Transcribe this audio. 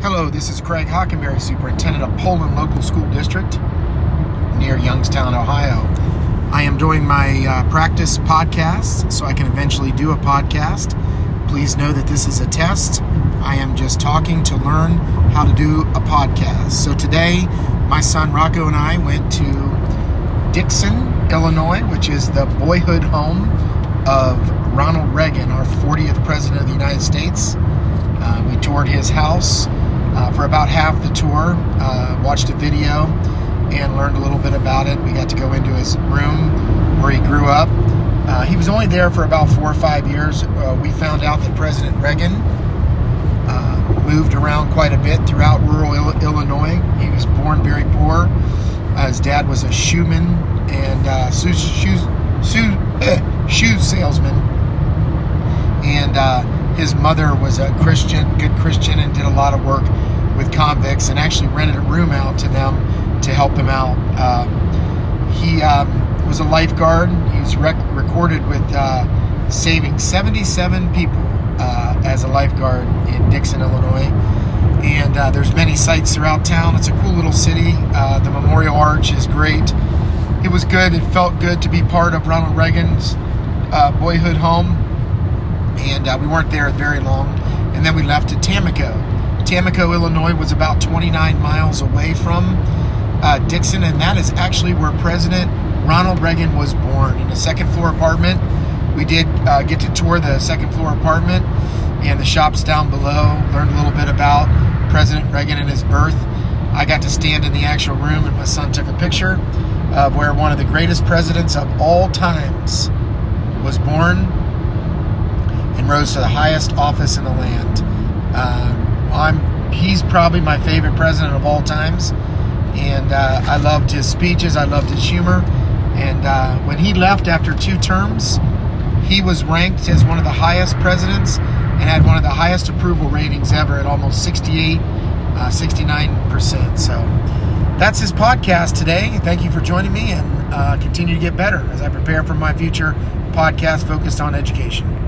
Hello, this is Craig Hockenberry, Superintendent of Poland Local School District near Youngstown, Ohio. I am doing my uh, practice podcast so I can eventually do a podcast. Please know that this is a test. I am just talking to learn how to do a podcast. So today, my son Rocco and I went to Dixon, Illinois, which is the boyhood home of Ronald Reagan, our 40th President of the United States. Uh, we toured his house uh, for about half the tour, uh, watched a video, and learned a little bit about it. We got to go into his room where he grew up. Uh, he was only there for about four or five years. Uh, we found out that President Reagan uh, moved around quite a bit throughout rural Il- Illinois. He was born very poor. his dad was a shoeman and shoe, shoe, shoe, shoe salesman. And his mother was a Christian, good Christian, and did a lot of work with convicts and actually rented a room out to them to help them out. Um, he um, was a lifeguard. He was rec- recorded with uh, saving 77 people uh, as a lifeguard in Dixon, Illinois. And uh, there's many sites throughout town. It's a cool little city. Uh, the Memorial Arch is great. It was good. It felt good to be part of Ronald Reagan's uh, boyhood home and uh, we weren't there very long. And then we left to Tampico. Tampico, Illinois was about 29 miles away from uh, Dixon, and that is actually where President Ronald Reagan was born in a second floor apartment. We did uh, get to tour the second floor apartment and the shops down below, learned a little bit about President Reagan and his birth. I got to stand in the actual room, and my son took a picture of where one of the greatest presidents of all times was born rose to the highest office in the land. Uh, I'm he's probably my favorite president of all times, and uh, I loved his speeches. I loved his humor, and uh, when he left after two terms, he was ranked as one of the highest presidents and had one of the highest approval ratings ever at almost 68, 69 percent. So that's his podcast today. Thank you for joining me, and uh, continue to get better as I prepare for my future podcast focused on education.